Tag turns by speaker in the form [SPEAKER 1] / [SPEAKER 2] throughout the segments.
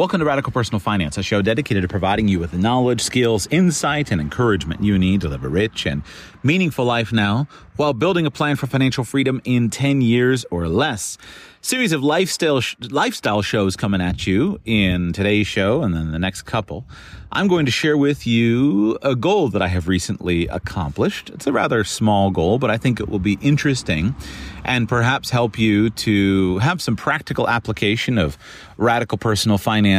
[SPEAKER 1] Welcome to Radical Personal Finance, a show dedicated to providing you with the knowledge, skills, insight, and encouragement you need to live a rich and meaningful life now while building a plan for financial freedom in 10 years or less. Series of lifestyle lifestyle shows coming at you in today's show and then the next couple. I'm going to share with you a goal that I have recently accomplished. It's a rather small goal, but I think it will be interesting and perhaps help you to have some practical application of radical personal finance,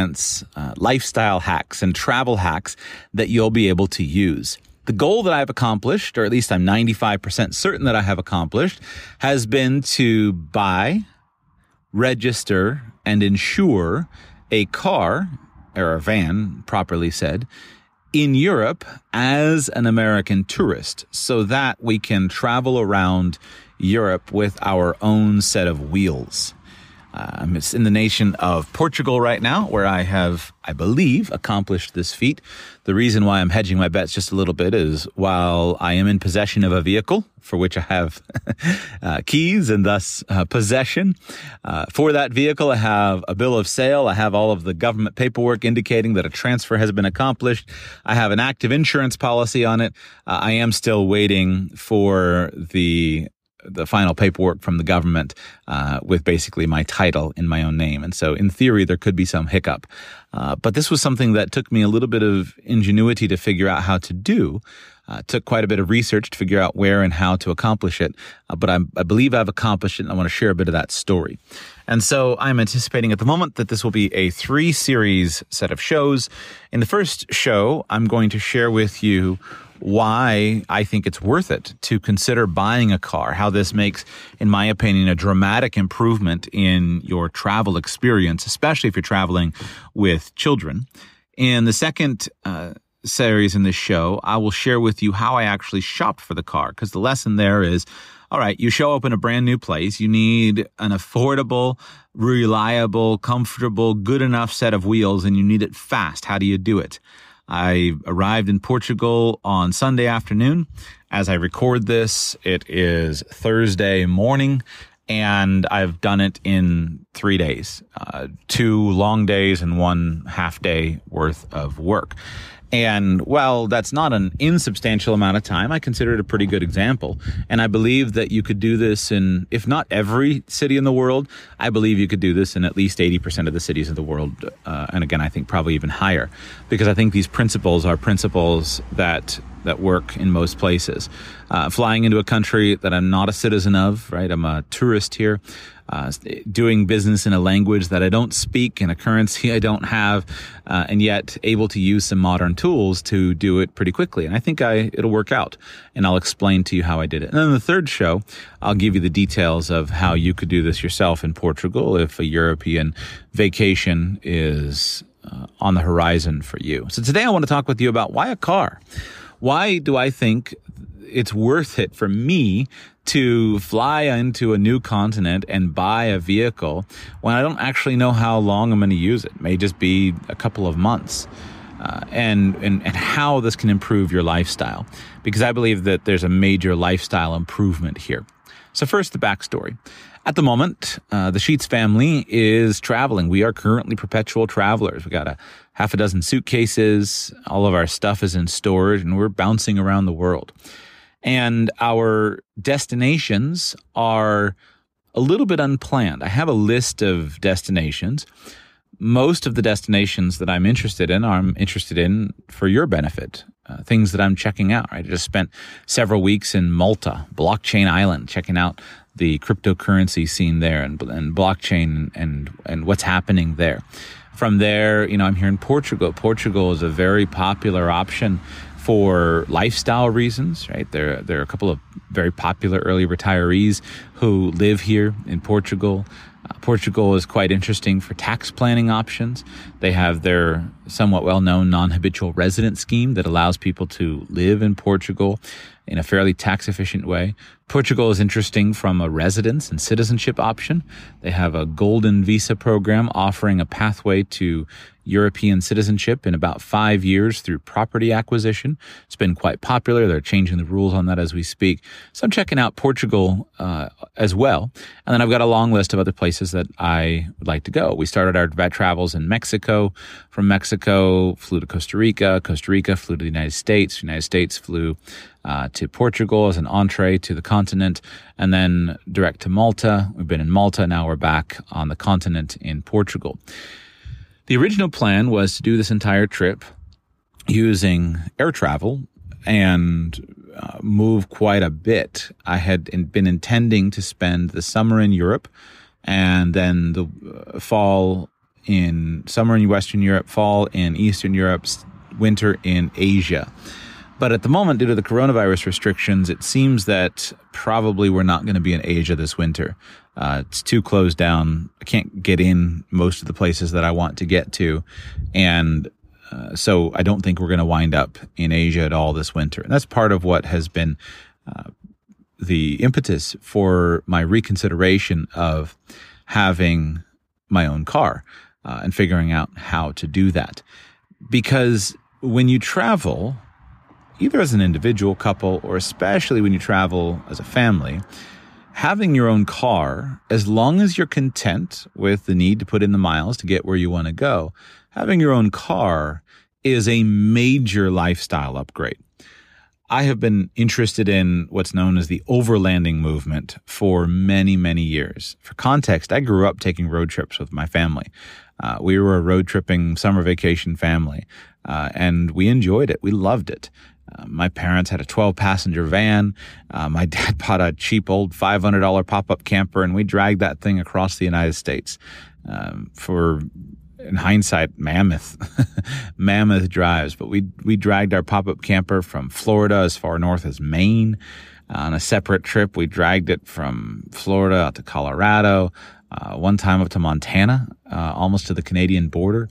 [SPEAKER 1] uh, lifestyle hacks, and travel hacks that you'll be able to use. The goal that I've accomplished, or at least I'm 95% certain that I have accomplished, has been to buy register and insure a car or a van, properly said, in Europe as an American tourist so that we can travel around Europe with our own set of wheels. Um, it's in the nation of Portugal right now, where I have, I believe, accomplished this feat. The reason why I'm hedging my bets just a little bit is while I am in possession of a vehicle for which I have uh, keys and thus uh, possession, uh, for that vehicle, I have a bill of sale. I have all of the government paperwork indicating that a transfer has been accomplished. I have an active insurance policy on it. Uh, I am still waiting for the the final paperwork from the government uh, with basically my title in my own name. And so, in theory, there could be some hiccup. Uh, but this was something that took me a little bit of ingenuity to figure out how to do. Uh, took quite a bit of research to figure out where and how to accomplish it. Uh, but I'm, I believe I've accomplished it, and I want to share a bit of that story. And so, I'm anticipating at the moment that this will be a three series set of shows. In the first show, I'm going to share with you why I think it's worth it to consider buying a car, how this makes, in my opinion, a dramatic improvement in your travel experience, especially if you're traveling with children. In the second uh, series in this show, I will share with you how I actually shopped for the car, because the lesson there is all right, you show up in a brand new place. You need an affordable, reliable, comfortable, good enough set of wheels, and you need it fast. How do you do it? I arrived in Portugal on Sunday afternoon. As I record this, it is Thursday morning, and I've done it in three days uh, two long days and one half day worth of work. And while that's not an insubstantial amount of time, I consider it a pretty good example. And I believe that you could do this in, if not every city in the world, I believe you could do this in at least 80% of the cities of the world. Uh, and again, I think probably even higher, because I think these principles are principles that that work in most places. Uh, flying into a country that I'm not a citizen of, right? I'm a tourist here uh, doing business in a language that I don't speak, in a currency I don't have, uh, and yet able to use some modern tools to do it pretty quickly. And I think I it'll work out, and I'll explain to you how I did it. And then the third show, I'll give you the details of how you could do this yourself in Portugal if a European vacation is uh, on the horizon for you. So today I want to talk with you about why a car. Why do I think it's worth it for me to fly into a new continent and buy a vehicle when I don't actually know how long I'm going to use it. it may just be a couple of months. Uh, and, and and how this can improve your lifestyle, because I believe that there's a major lifestyle improvement here. So first, the backstory. At the moment, uh, the Sheats family is traveling. We are currently perpetual travelers. We got a half a dozen suitcases. All of our stuff is in storage, and we're bouncing around the world. And our destinations are a little bit unplanned. I have a list of destinations. Most of the destinations that I'm interested in, I'm interested in for your benefit. Uh, things that I'm checking out. Right? I just spent several weeks in Malta, Blockchain Island, checking out the cryptocurrency scene there and, and blockchain and and what's happening there. From there, you know, I'm here in Portugal. Portugal is a very popular option for lifestyle reasons, right? There, there are a couple of very popular early retirees who live here in Portugal. Uh, Portugal is quite interesting for tax planning options. They have their somewhat well known non habitual resident scheme that allows people to live in Portugal in a fairly tax efficient way. Portugal is interesting from a residence and citizenship option. They have a golden visa program offering a pathway to European citizenship in about five years through property acquisition. It's been quite popular. They're changing the rules on that as we speak. So I'm checking out Portugal uh, as well. And then I've got a long list of other places that I would like to go. We started our vet travels in Mexico. From Mexico, flew to Costa Rica. Costa Rica flew to the United States. United States flew uh, to Portugal as an entree to the continent, and then direct to Malta. We've been in Malta. Now we're back on the continent in Portugal. The original plan was to do this entire trip using air travel and uh, move quite a bit. I had in, been intending to spend the summer in Europe and then the uh, fall in summer in Western Europe, fall in Eastern Europe, winter in Asia. But at the moment, due to the coronavirus restrictions, it seems that probably we're not going to be in Asia this winter. Uh, it's too closed down. I can't get in most of the places that I want to get to. And uh, so I don't think we're going to wind up in Asia at all this winter. And that's part of what has been uh, the impetus for my reconsideration of having my own car uh, and figuring out how to do that. Because when you travel, either as an individual couple or especially when you travel as a family, having your own car, as long as you're content with the need to put in the miles to get where you want to go, having your own car is a major lifestyle upgrade. I have been interested in what's known as the overlanding movement for many, many years. For context, I grew up taking road trips with my family. Uh, we were a road tripping summer vacation family, uh, and we enjoyed it. We loved it. Uh, my parents had a 12 passenger van. Uh, my dad bought a cheap old $500 pop up camper, and we dragged that thing across the United States um, for in hindsight, mammoth, mammoth drives. But we we dragged our pop up camper from Florida as far north as Maine. Uh, on a separate trip, we dragged it from Florida out to Colorado. Uh, one time up to Montana, uh, almost to the Canadian border.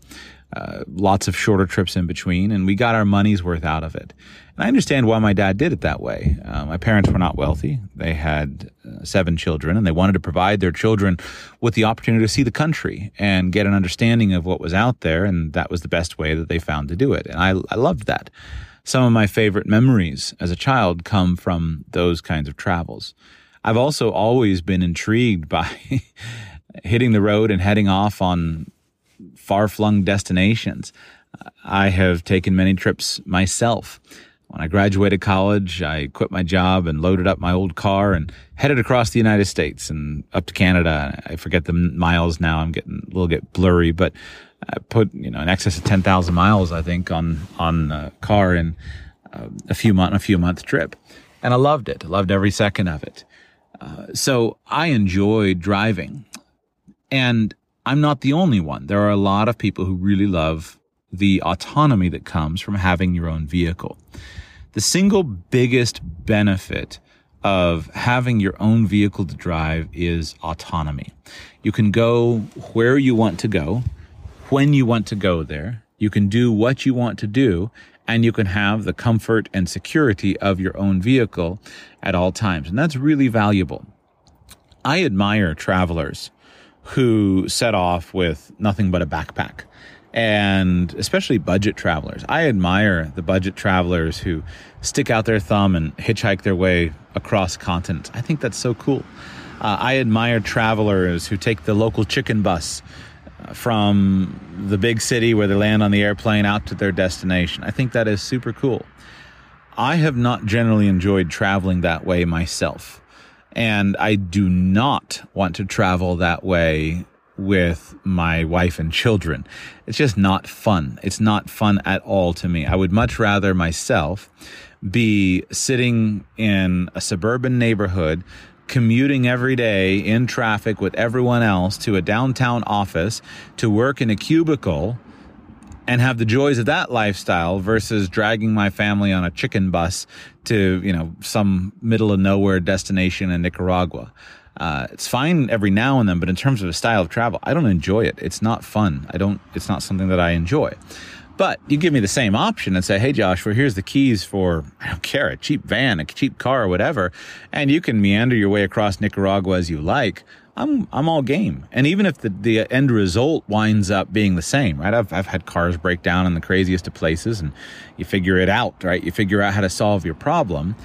[SPEAKER 1] Uh, lots of shorter trips in between, and we got our money's worth out of it. And I understand why my dad did it that way. Uh, my parents were not wealthy. They had uh, seven children, and they wanted to provide their children with the opportunity to see the country and get an understanding of what was out there, and that was the best way that they found to do it. And I, I loved that. Some of my favorite memories as a child come from those kinds of travels. I've also always been intrigued by hitting the road and heading off on far flung destinations. I have taken many trips myself. When I graduated college, I quit my job and loaded up my old car and headed across the United States and up to Canada. I forget the miles now. I'm getting a little bit blurry, but I put, you know, in excess of 10,000 miles, I think, on, on a car in uh, a few month, a few month trip. And I loved it. I loved every second of it. Uh, so I enjoyed driving and I'm not the only one. There are a lot of people who really love the autonomy that comes from having your own vehicle. The single biggest benefit of having your own vehicle to drive is autonomy. You can go where you want to go, when you want to go there. You can do what you want to do, and you can have the comfort and security of your own vehicle at all times. And that's really valuable. I admire travelers who set off with nothing but a backpack and especially budget travelers. I admire the budget travelers who stick out their thumb and hitchhike their way across continents. I think that's so cool. Uh, I admire travelers who take the local chicken bus uh, from the big city where they land on the airplane out to their destination. I think that is super cool. I have not generally enjoyed traveling that way myself. And I do not want to travel that way with my wife and children. It's just not fun. It's not fun at all to me. I would much rather myself be sitting in a suburban neighborhood commuting every day in traffic with everyone else to a downtown office to work in a cubicle and have the joys of that lifestyle versus dragging my family on a chicken bus to, you know, some middle of nowhere destination in Nicaragua. Uh, it's fine every now and then, but in terms of a style of travel, I don't enjoy it. It's not fun. I don't, it's not something that I enjoy. But you give me the same option and say, hey, Josh, well, here's the keys for, I don't care, a cheap van, a cheap car, or whatever. And you can meander your way across Nicaragua as you like. I'm I'm all game. And even if the, the end result winds up being the same, right? I've I've had cars break down in the craziest of places and you figure it out, right? You figure out how to solve your problem.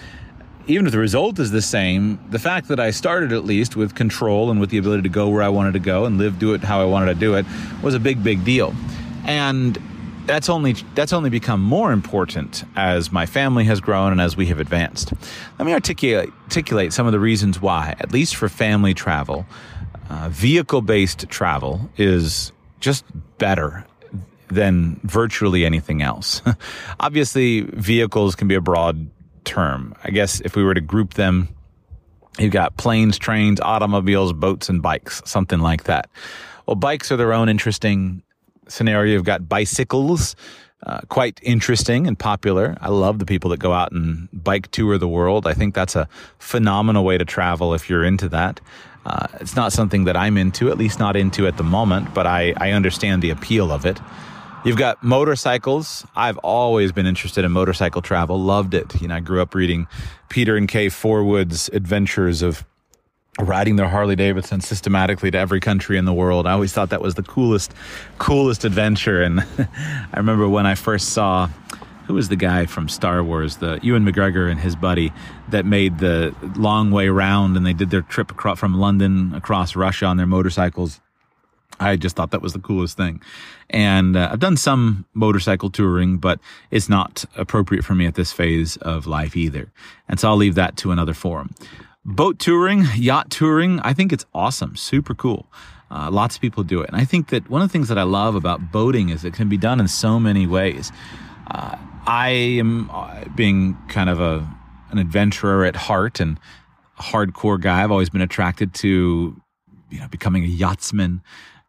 [SPEAKER 1] even if the result is the same, the fact that I started at least with control and with the ability to go where I wanted to go and live, do it how I wanted to do it was a big, big deal. And that's only that's only become more important as my family has grown and as we have advanced. Let me articulate articulate some of the reasons why, at least for family travel, uh, vehicle based travel is just better than virtually anything else. Obviously, vehicles can be a broad term. I guess if we were to group them, you've got planes, trains, automobiles, boats, and bikes, something like that. Well, bikes are their own interesting scenario. You've got bicycles, uh, quite interesting and popular. I love the people that go out and bike tour the world. I think that's a phenomenal way to travel if you're into that. Uh, it's not something that I'm into, at least not into at the moment, but I, I understand the appeal of it. You've got motorcycles. I've always been interested in motorcycle travel, loved it. You know, I grew up reading Peter and Kay Forwood's adventures of riding their Harley Davidson systematically to every country in the world. I always thought that was the coolest, coolest adventure. And I remember when I first saw who was the guy from Star Wars, the Ewan McGregor and his buddy that made the long way round and they did their trip across, from London across Russia on their motorcycles. I just thought that was the coolest thing. And uh, I've done some motorcycle touring, but it's not appropriate for me at this phase of life either. And so I'll leave that to another forum. Boat touring, yacht touring, I think it's awesome, super cool. Uh, lots of people do it. And I think that one of the things that I love about boating is it can be done in so many ways. Uh, I am uh, being kind of a an adventurer at heart and hardcore guy. I've always been attracted to you know becoming a yachtsman,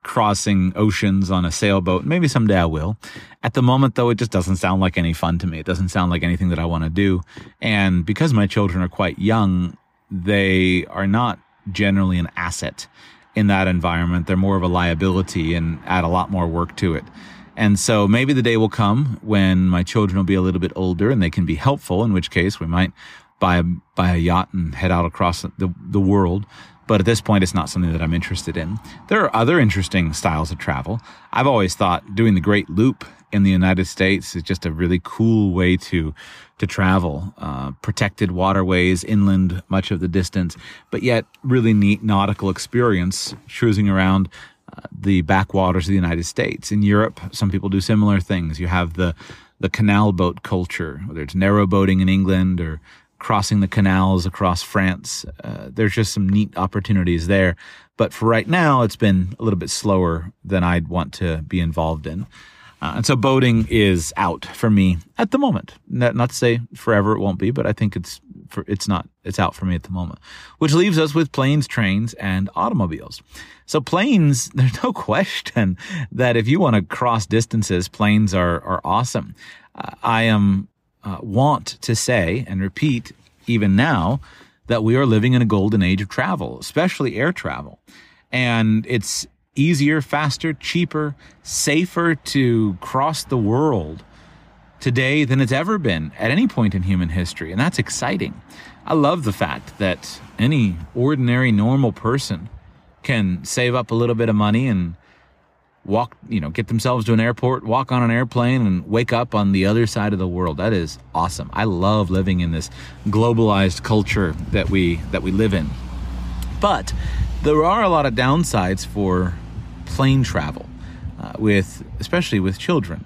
[SPEAKER 1] crossing oceans on a sailboat. Maybe someday I will. At the moment, though, it just doesn't sound like any fun to me. It doesn't sound like anything that I want to do. And because my children are quite young, they are not generally an asset in that environment. They're more of a liability and add a lot more work to it. And so maybe the day will come when my children will be a little bit older and they can be helpful, in which case we might buy a, buy a yacht and head out across the, the world. But at this point, it's not something that I'm interested in. There are other interesting styles of travel. I've always thought doing the Great Loop in the United States is just a really cool way to to travel. Uh, protected waterways, inland much of the distance, but yet really neat nautical experience cruising around the backwaters of the United States. In Europe, some people do similar things. You have the the canal boat culture, whether it's narrow boating in England or crossing the canals across France. Uh, there's just some neat opportunities there. But for right now, it's been a little bit slower than I'd want to be involved in. Uh, and so boating is out for me at the moment. Not, not to say forever it won't be, but I think it's for, it's not it's out for me at the moment. Which leaves us with planes, trains, and automobiles. So planes, there's no question that if you want to cross distances, planes are are awesome. Uh, I am uh, want to say and repeat even now that we are living in a golden age of travel, especially air travel, and it's easier, faster, cheaper, safer to cross the world today than it's ever been at any point in human history. And that's exciting. I love the fact that any ordinary, normal person can save up a little bit of money and walk, you know, get themselves to an airport, walk on an airplane, and wake up on the other side of the world. That is awesome. I love living in this globalized culture that we that we live in. But there are a lot of downsides for plane travel, uh, with especially with children.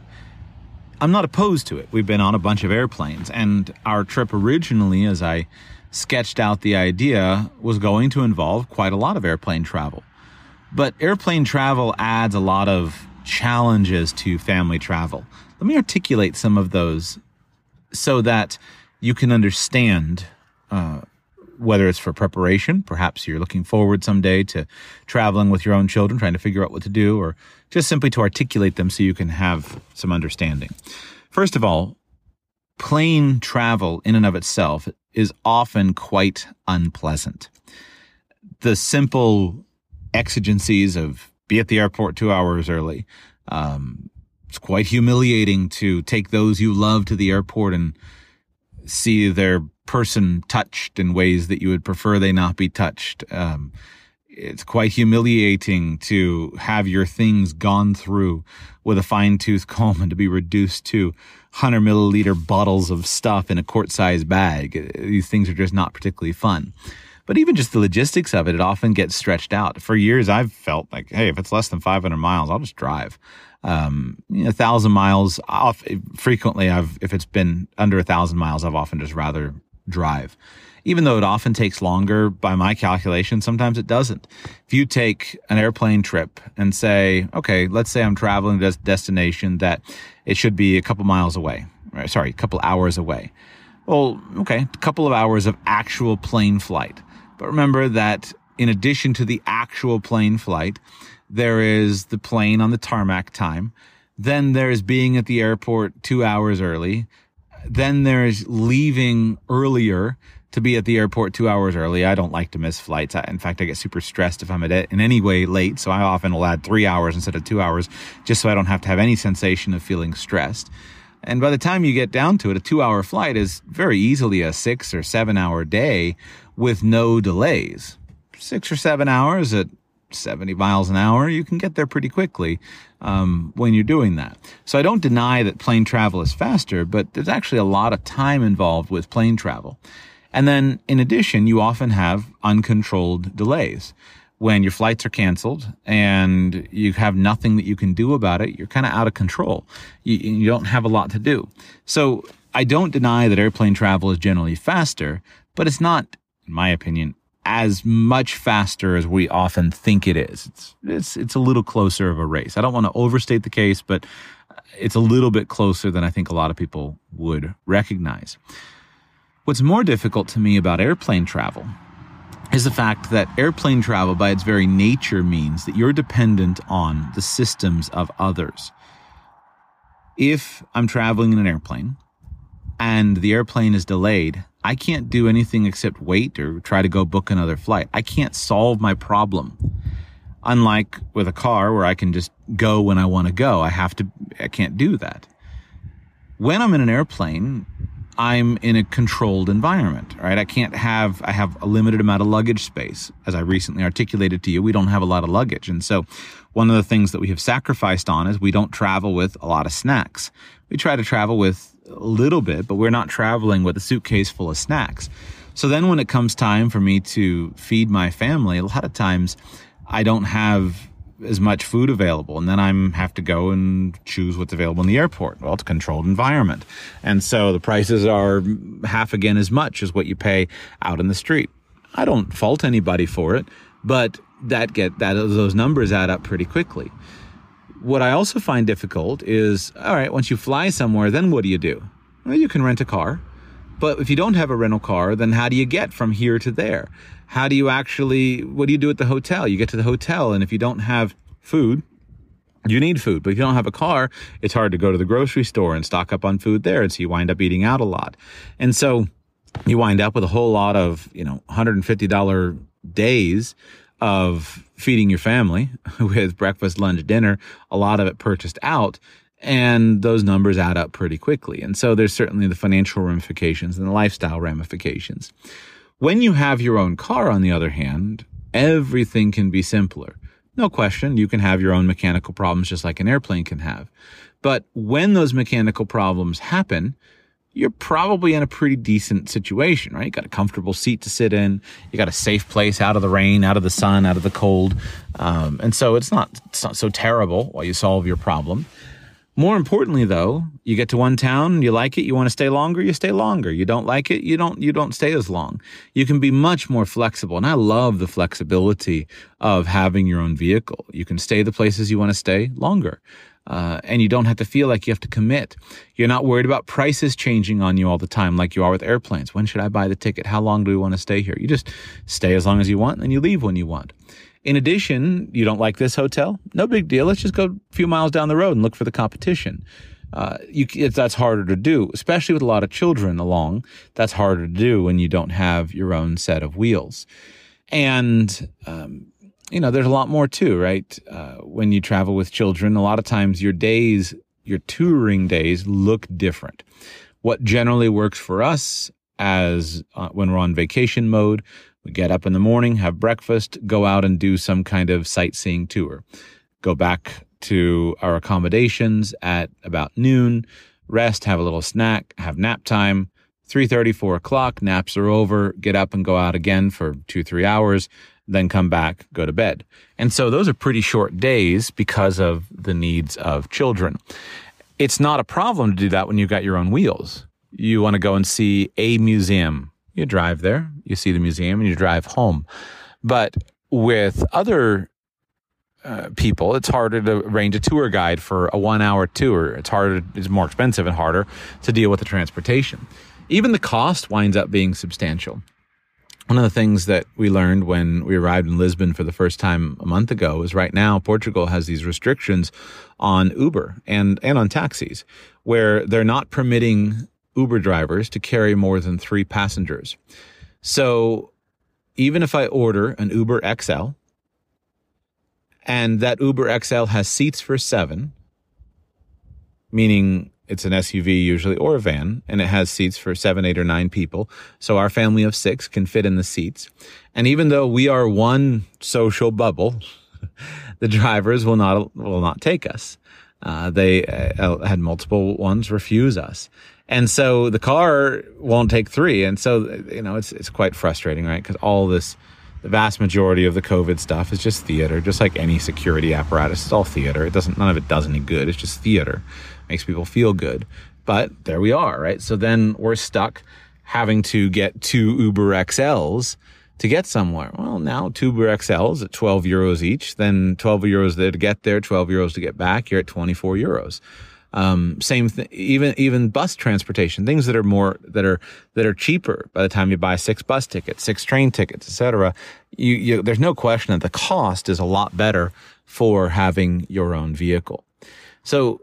[SPEAKER 1] I'm not opposed to it. We've been on a bunch of airplanes, and our trip originally, as I sketched out the idea, was going to involve quite a lot of airplane travel. But airplane travel adds a lot of challenges to family travel. Let me articulate some of those so that you can understand uh, whether it's for preparation, perhaps you're looking forward someday to traveling with your own children, trying to figure out what to do, or just simply to articulate them so you can have some understanding. First of all, plane travel in and of itself is often quite unpleasant. The simple exigencies of be at the airport two hours early. Um, it's quite humiliating to take those you love to the airport and see their person touched in ways that you would prefer they not be touched. Um, it's quite humiliating to have your things gone through with a fine tooth comb and to be reduced to 100 milliliter bottles of stuff in a quart size bag. These things are just not particularly fun. But even just the logistics of it, it often gets stretched out. For years, I've felt like, hey, if it's less than 500 miles, I'll just drive. Um, you know, a thousand miles off. Frequently, I've if it's been under a thousand miles, I've often just rather drive even though it often takes longer by my calculation, sometimes it doesn't. If you take an airplane trip and say, okay, let's say I'm traveling to a destination that it should be a couple miles away, right? sorry, a couple hours away. Well, okay, a couple of hours of actual plane flight. But remember that in addition to the actual plane flight, there is the plane on the tarmac time. Then there's being at the airport two hours early. Then there's leaving earlier to be at the airport two hours early. I don't like to miss flights. In fact, I get super stressed if I'm at it in any way late. So I often will add three hours instead of two hours just so I don't have to have any sensation of feeling stressed. And by the time you get down to it, a two hour flight is very easily a six or seven hour day with no delays. Six or seven hours at 70 miles an hour, you can get there pretty quickly um, when you're doing that. So I don't deny that plane travel is faster, but there's actually a lot of time involved with plane travel. And then in addition, you often have uncontrolled delays. When your flights are canceled and you have nothing that you can do about it, you're kind of out of control. You, you don't have a lot to do. So I don't deny that airplane travel is generally faster, but it's not, in my opinion, as much faster as we often think it is. It's, it's, it's a little closer of a race. I don't want to overstate the case, but it's a little bit closer than I think a lot of people would recognize. What's more difficult to me about airplane travel is the fact that airplane travel, by its very nature, means that you're dependent on the systems of others. If I'm traveling in an airplane and the airplane is delayed, I can't do anything except wait or try to go book another flight. I can't solve my problem. Unlike with a car where I can just go when I want to go, I have to, I can't do that. When I'm in an airplane, I'm in a controlled environment, right? I can't have, I have a limited amount of luggage space. As I recently articulated to you, we don't have a lot of luggage. And so one of the things that we have sacrificed on is we don't travel with a lot of snacks. We try to travel with a little bit, but we're not traveling with a suitcase full of snacks. So then when it comes time for me to feed my family, a lot of times I don't have as much food available and then i'm have to go and choose what's available in the airport. Well it's a controlled environment. And so the prices are half again as much as what you pay out in the street. I don't fault anybody for it but that get that those numbers add up pretty quickly what i also find difficult is all right once you fly somewhere then what do you do well you can rent a car but if you don't have a rental car then how do you get from here to there how do you actually, what do you do at the hotel? You get to the hotel, and if you don't have food, you need food, but if you don't have a car, it's hard to go to the grocery store and stock up on food there. And so you wind up eating out a lot. And so you wind up with a whole lot of, you know, $150 days of feeding your family with breakfast, lunch, dinner, a lot of it purchased out. And those numbers add up pretty quickly. And so there's certainly the financial ramifications and the lifestyle ramifications. When you have your own car, on the other hand, everything can be simpler. No question, you can have your own mechanical problems just like an airplane can have. But when those mechanical problems happen, you're probably in a pretty decent situation, right? You got a comfortable seat to sit in. You got a safe place out of the rain, out of the sun, out of the cold. Um, and so it's not, it's not so terrible while you solve your problem. More importantly, though, you get to one town, you like it, you want to stay longer, you stay longer. You don't like it, you don't you don't stay as long. You can be much more flexible, and I love the flexibility of having your own vehicle. You can stay the places you want to stay longer. Uh, and you don't have to feel like you have to commit. You're not worried about prices changing on you all the time like you are with airplanes. When should I buy the ticket? How long do we want to stay here? You just stay as long as you want and you leave when you want. In addition, you don't like this hotel? No big deal. Let's just go a few miles down the road and look for the competition. Uh, you, that's harder to do, especially with a lot of children along. That's harder to do when you don't have your own set of wheels. And, um, you know, there's a lot more too, right? Uh, when you travel with children, a lot of times your days, your touring days look different. What generally works for us as uh, when we're on vacation mode We get up in the morning, have breakfast, go out and do some kind of sightseeing tour. Go back to our accommodations at about noon, rest, have a little snack, have nap time. 3.30, 4 o'clock, naps are over, get up and go out again for two, three hours, then come back, go to bed. And so those are pretty short days because of the needs of children. It's not a problem to do that when you've got your own wheels. You want to go and see a museum. You drive there, you see the museum, and you drive home. But with other uh, people, it's harder to arrange a tour guide for a one hour tour. It's harder, it's more expensive and harder to deal with the transportation. Even the cost winds up being substantial. One of the things that we learned when we arrived in Lisbon for the first time a month ago is right now Portugal has these restrictions on Uber and, and on taxis where they're not permitting Uber drivers to carry more than three passengers. So even if I order an Uber XL and that Uber XL has seats for seven, meaning it's an SUV usually or a van, and it has seats for seven, eight, or nine people. So our family of six can fit in the seats. And even though we are one social bubble, the drivers will not will not take us. Uh, they uh, had multiple ones refuse us, and so the car won't take three. And so you know it's it's quite frustrating, right? Because all this the vast majority of the COVID stuff is just theater, just like any security apparatus. It's all theater. It doesn't, none of it does any good. It's just theater. Makes people feel good. But there we are, right? So then we're stuck having to get two Uber XLs to get somewhere. Well, now two Uber XLs at 12 euros each, then 12 euros there to get there, 12 euros to get back. You're at 24 euros. Um, same thing, even, even bus transportation, things that are more, that are, that are cheaper by the time you buy six bus tickets, six train tickets, etc. You, you, there's no question that the cost is a lot better for having your own vehicle. So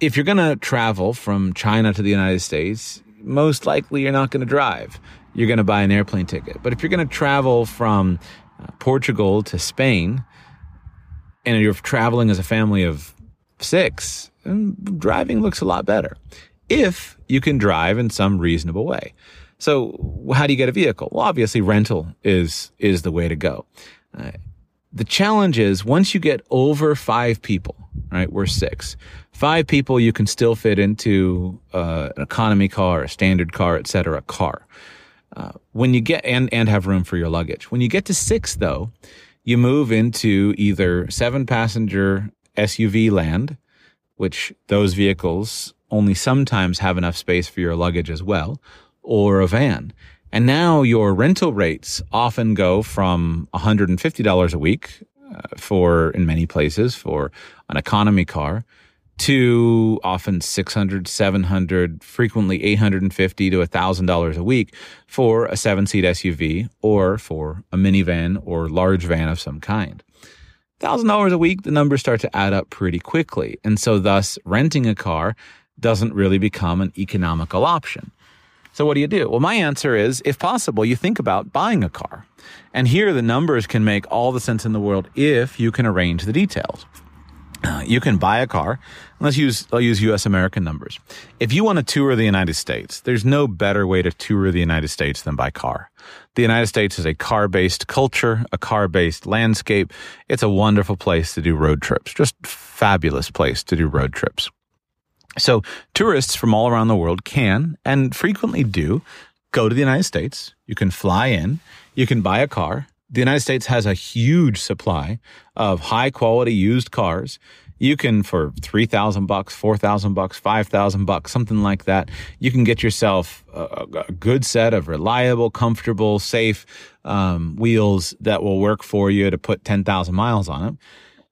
[SPEAKER 1] if you're going to travel from China to the United States, most likely you're not going to drive. You're going to buy an airplane ticket. But if you're going to travel from uh, Portugal to Spain, and you're traveling as a family of six, driving looks a lot better if you can drive in some reasonable way. So, how do you get a vehicle? Well, obviously, rental is is the way to go. Uh, the challenge is once you get over five people, right? We're six. Five people you can still fit into uh, an economy car, a standard car, etc. A car. Uh, when you get and and have room for your luggage. When you get to six, though, you move into either seven passenger SUV land, which those vehicles only sometimes have enough space for your luggage as well, or a van. And now your rental rates often go from $150 a week uh, for, in many places, for an economy car to often 600, 700, frequently 850 to $1,000 a week for a seven seat SUV or for a minivan or large van of some kind. $1,000 a week, the numbers start to add up pretty quickly. And so thus renting a car doesn't really become an economical option. So what do you do? Well, my answer is if possible, you think about buying a car. And here the numbers can make all the sense in the world if you can arrange the details. Uh, you can buy a car. Let's use, I'll use US American numbers. If you want to tour the United States, there's no better way to tour the United States than by car. The United States is a car based culture, a car based landscape. It's a wonderful place to do road trips. Just fabulous place to do road trips. So tourists from all around the world can and frequently do go to the United States. You can fly in, you can buy a car. The United States has a huge supply of high quality used cars. You can for 3000 bucks, 4000 bucks, 5000 bucks, something like that. You can get yourself a, a good set of reliable, comfortable, safe um, wheels that will work for you to put 10,000 miles on them.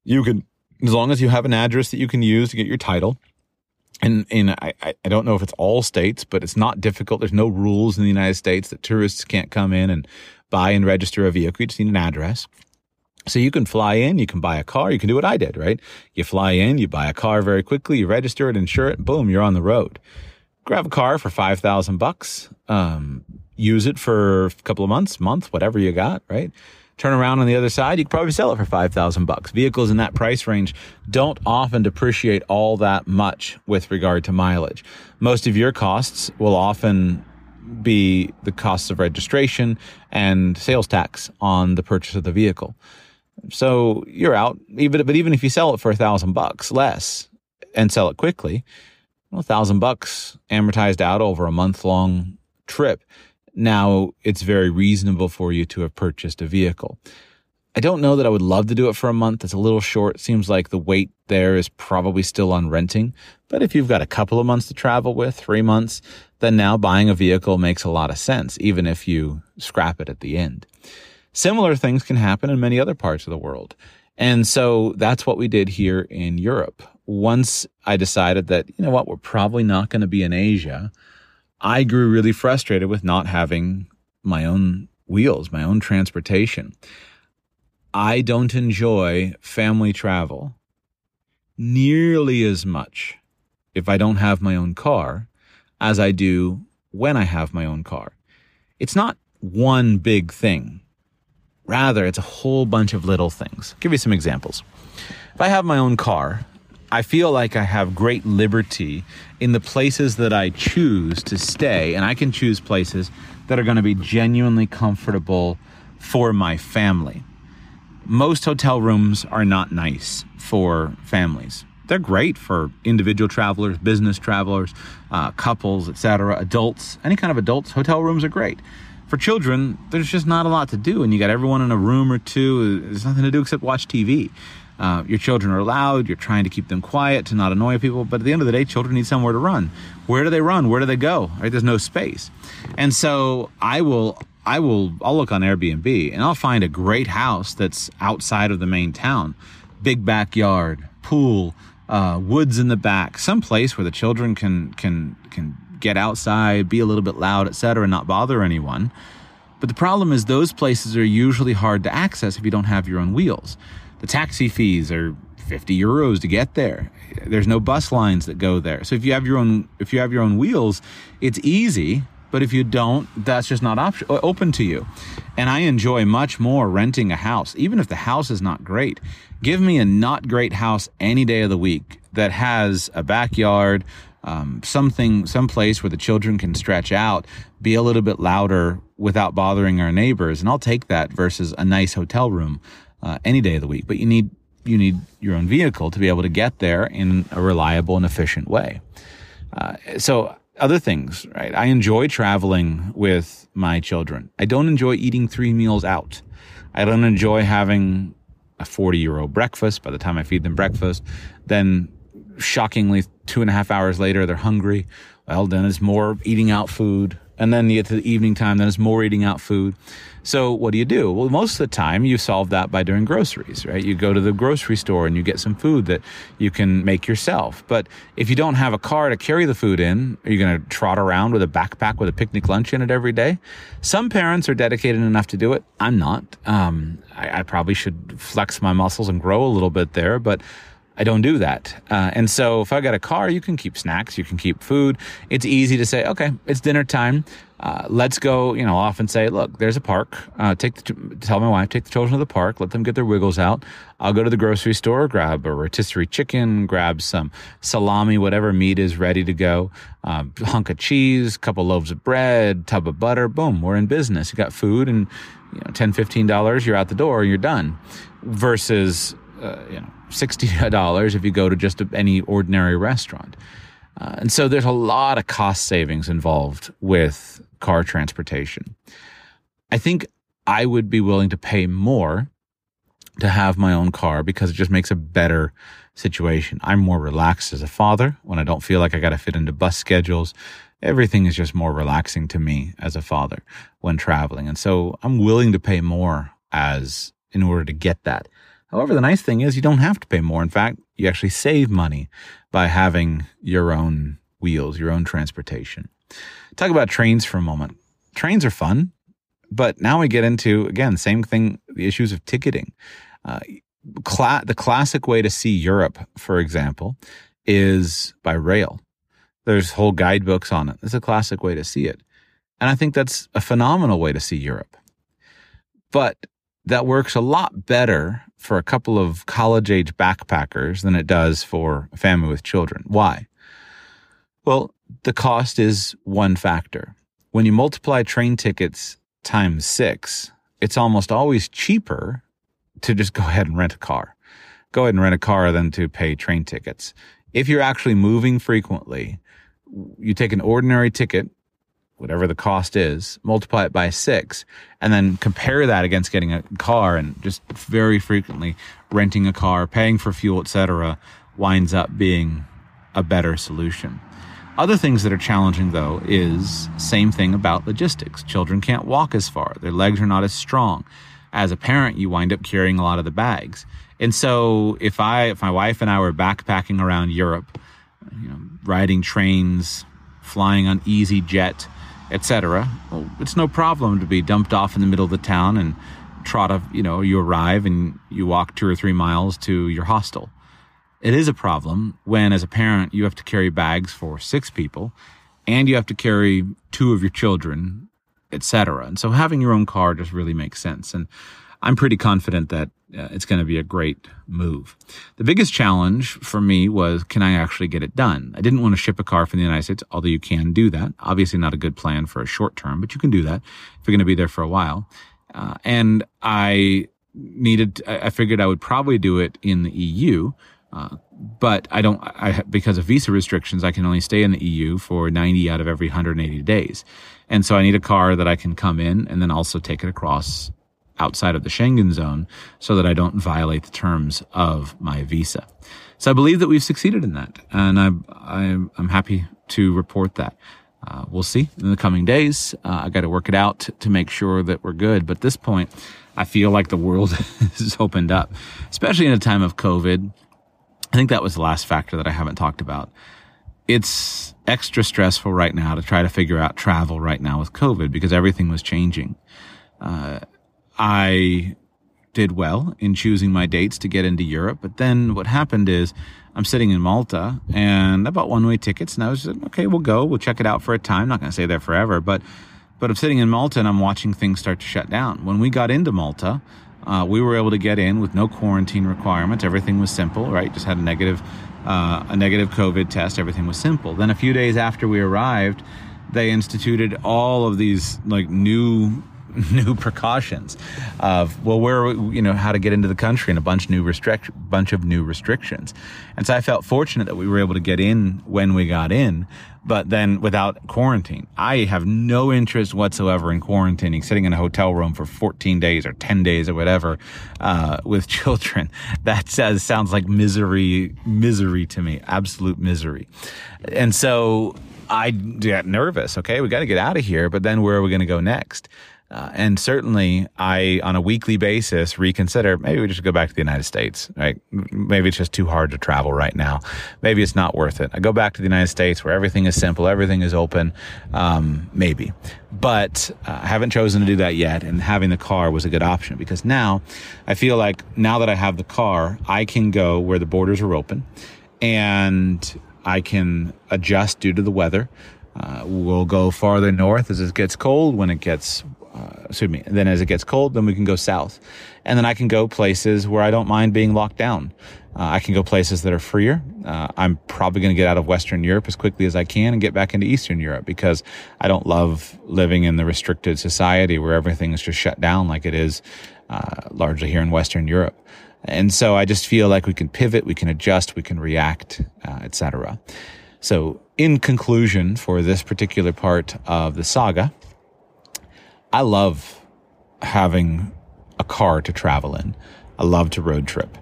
[SPEAKER 1] You can as long as you have an address that you can use to get your title and and I, I don't know if it's all states, but it's not difficult. There's no rules in the United States that tourists can't come in and buy and register a vehicle. You just need an address. So you can fly in, you can buy a car, you can do what I did, right? You fly in, you buy a car very quickly, you register it, insure it, boom, you're on the road. Grab a car for five thousand bucks, um, use it for a couple of months, month, whatever you got, right? turn around on the other side, you could probably sell it for 5,000 bucks. Vehicles in that price range don't often depreciate all that much with regard to mileage. Most of your costs will often be the costs of registration and sales tax on the purchase of the vehicle. So you're out. Even but even if you sell it for a thousand bucks less and sell it quickly, a thousand bucks amortized out over a month long trip. Now it's very reasonable for you to have purchased a vehicle. I don't know that I would love to do it for a month. It's a little short. Seems like the wait there is probably still on renting. But if you've got a couple of months to travel with, three months, then now buying a vehicle makes a lot of sense, even if you scrap it at the end. Similar things can happen in many other parts of the world. And so that's what we did here in Europe. Once I decided that, you know what, we're probably not going to be in Asia, I grew really frustrated with not having my own wheels, my own transportation. I don't enjoy family travel nearly as much if I don't have my own car as I do when I have my own car. It's not one big thing. Rather, it's a whole bunch of little things. I'll give you some examples. If I have my own car, I feel like I have great liberty in the places that I choose to stay, and I can choose places that are going to be genuinely comfortable for my family. Most hotel rooms are not nice for families. They're great for individual travelers, business travelers, uh, couples, etc., adults, any kind of adults. Hotel rooms are great for children, there's just not a lot to do, and you got everyone in a room or two. There's nothing to do except watch TV. Uh, your children are loud. You're trying to keep them quiet to not annoy people. But at the end of the day, children need somewhere to run. Where do they run? Where do they go? Right? There's no space. And so I will, I will, I'll look on Airbnb and I'll find a great house that's outside of the main town, big backyard, pool, uh, woods in the back, some place where the children can can can get outside, be a little bit loud, etc., and not bother anyone. But the problem is those places are usually hard to access if you don't have your own wheels. The taxi fees are 50 euros to get there. There's no bus lines that go there. So if you have your own if you have your own wheels, it's easy, but if you don't, that's just not option, open to you. And I enjoy much more renting a house, even if the house is not great. Give me a not great house any day of the week that has a backyard, um, something, some place where the children can stretch out, be a little bit louder without bothering our neighbors, and I'll take that versus a nice hotel room uh, any day of the week. But you need you need your own vehicle to be able to get there in a reliable and efficient way. Uh, so other things, right? I enjoy traveling with my children. I don't enjoy eating three meals out. I don't enjoy having a 40 euro breakfast by the time I feed them breakfast, then shockingly, two and a half hours later, they're hungry. Well, then it's more eating out food. And then you get to the evening time, then it's more eating out food. So what do you do? Well, most of the time you solve that by doing groceries, right? You go to the grocery store and you get some food that you can make yourself. But if you don't have a car to carry the food in, are you going to trot around with a backpack with a picnic lunch in it every day? Some parents are dedicated enough to do it. I'm not. Um, I, I probably should flex my muscles and grow a little bit there, but I don't do that. Uh, and so if I got a car, you can keep snacks, you can keep food. It's easy to say, okay, it's dinner time. Uh, let's go. You know, off and say, look, there's a park. Uh, take the, tell my wife, take the children to the park, let them get their wiggles out. I'll go to the grocery store, grab a rotisserie chicken, grab some salami, whatever meat is ready to go, uh, hunk of cheese, couple loaves of bread, tub of butter. Boom, we're in business. You got food and, you know, $10, $15, you're out the door, you're done. Versus, uh, you know, $60 if you go to just any ordinary restaurant. Uh, and so there's a lot of cost savings involved with car transportation. I think I would be willing to pay more to have my own car because it just makes a better situation. I'm more relaxed as a father when I don't feel like I got to fit into bus schedules. Everything is just more relaxing to me as a father when traveling. And so I'm willing to pay more as in order to get that. However, the nice thing is you don't have to pay more. In fact, you actually save money by having your own wheels, your own transportation. Talk about trains for a moment. Trains are fun, but now we get into, again, same thing, the issues of ticketing. Uh, the classic way to see Europe, for example, is by rail. There's whole guidebooks on it. It's a classic way to see it. And I think that's a phenomenal way to see Europe. But that works a lot better for a couple of college age backpackers than it does for a family with children. Why? Well, the cost is one factor. when you multiply train tickets times six, it's almost always cheaper to just go ahead and rent a car. Go ahead and rent a car than to pay train tickets. If you're actually moving frequently, you take an ordinary ticket, whatever the cost is, multiply it by six, and then compare that against getting a car and just very frequently renting a car, paying for fuel, etc., winds up being a better solution. Other things that are challenging though is same thing about logistics. Children can't walk as far. Their legs are not as strong. As a parent, you wind up carrying a lot of the bags. And so if I if my wife and I were backpacking around Europe, you know, riding trains, flying on EasyJet, etc., well, it's no problem to be dumped off in the middle of the town and trot of, you know, you arrive and you walk 2 or 3 miles to your hostel. It is a problem when, as a parent, you have to carry bags for six people and you have to carry two of your children, etc. And so having your own car just really makes sense. And I'm pretty confident that uh, it's going to be a great move. The biggest challenge for me was can I actually get it done? I didn't want to ship a car from the United States, although you can do that. Obviously, not a good plan for a short term, but you can do that if you're going to be there for a while. Uh, and I needed, I figured I would probably do it in the EU uh, but I don't, I, because of visa restrictions, I can only stay in the EU for 90 out of every 180 days. And so I need a car that I can come in and then also take it across outside of the Schengen zone so that I don't violate the terms of my visa. So I believe that we've succeeded in that. And I, I, I'm happy to report that. Uh, we'll see in the coming days. Uh, I got to work it out to, to make sure that we're good. But at this point, I feel like the world has opened up, especially in a time of COVID I think that was the last factor that I haven't talked about. It's extra stressful right now to try to figure out travel right now with COVID because everything was changing. Uh, I did well in choosing my dates to get into Europe, but then what happened is I'm sitting in Malta and I bought one way tickets and I was like, okay, we'll go. We'll check it out for a time. Not going to stay there forever, but, but I'm sitting in Malta and I'm watching things start to shut down. When we got into Malta, uh, we were able to get in with no quarantine requirements. Everything was simple, right? Just had a negative, uh, a negative COVID test. Everything was simple. Then a few days after we arrived, they instituted all of these like new new precautions of well where you know how to get into the country and a bunch new restrict bunch of new restrictions and so i felt fortunate that we were able to get in when we got in but then without quarantine i have no interest whatsoever in quarantining sitting in a hotel room for 14 days or 10 days or whatever uh, with children that says, sounds like misery misery to me absolute misery and so I got nervous. Okay, we got to get out of here, but then where are we going to go next? Uh, and certainly, I, on a weekly basis, reconsider maybe we just go back to the United States, right? Maybe it's just too hard to travel right now. Maybe it's not worth it. I go back to the United States where everything is simple, everything is open. Um, maybe. But uh, I haven't chosen to do that yet. And having the car was a good option because now I feel like now that I have the car, I can go where the borders are open and I can adjust due to the weather. Uh, we'll go farther north as it gets cold. When it gets uh, excuse me. Then as it gets cold, then we can go south. And then I can go places where I don't mind being locked down. Uh, I can go places that are freer. Uh, I'm probably going to get out of Western Europe as quickly as I can and get back into Eastern Europe because I don't love living in the restricted society where everything is just shut down like it is uh, largely here in Western Europe. And so I just feel like we can pivot, we can adjust, we can react, uh, etc. So in conclusion, for this particular part of the saga, I love having a car to travel in. I love to road trip.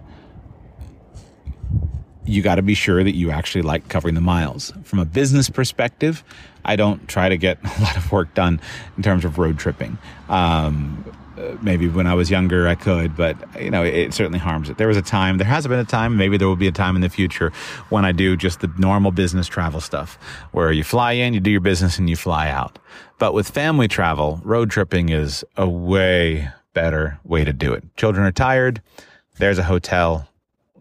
[SPEAKER 1] You got to be sure that you actually like covering the miles. From a business perspective, I don't try to get a lot of work done in terms of road tripping. Um, uh, maybe when I was younger, I could, but you know, it certainly harms it. There was a time, there has been a time, maybe there will be a time in the future when I do just the normal business travel stuff where you fly in, you do your business and you fly out. But with family travel, road tripping is a way better way to do it. Children are tired. There's a hotel.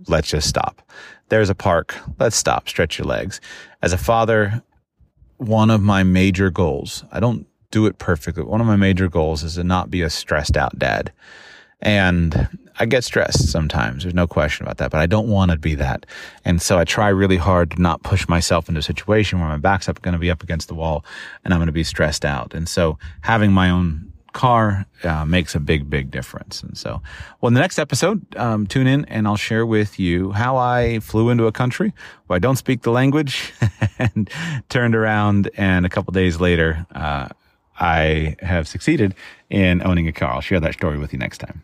[SPEAKER 1] Let's just stop. There's a park. Let's stop. Stretch your legs. As a father, one of my major goals, I don't do it perfectly. One of my major goals is to not be a stressed out dad. And I get stressed sometimes. There's no question about that, but I don't want to be that. And so I try really hard to not push myself into a situation where my back's up going to be up against the wall and I'm going to be stressed out. And so having my own car uh, makes a big, big difference. And so, well, in the next episode, um, tune in and I'll share with you how I flew into a country where I don't speak the language and turned around. And a couple days later, uh, I have succeeded in owning a car. I'll share that story with you next time.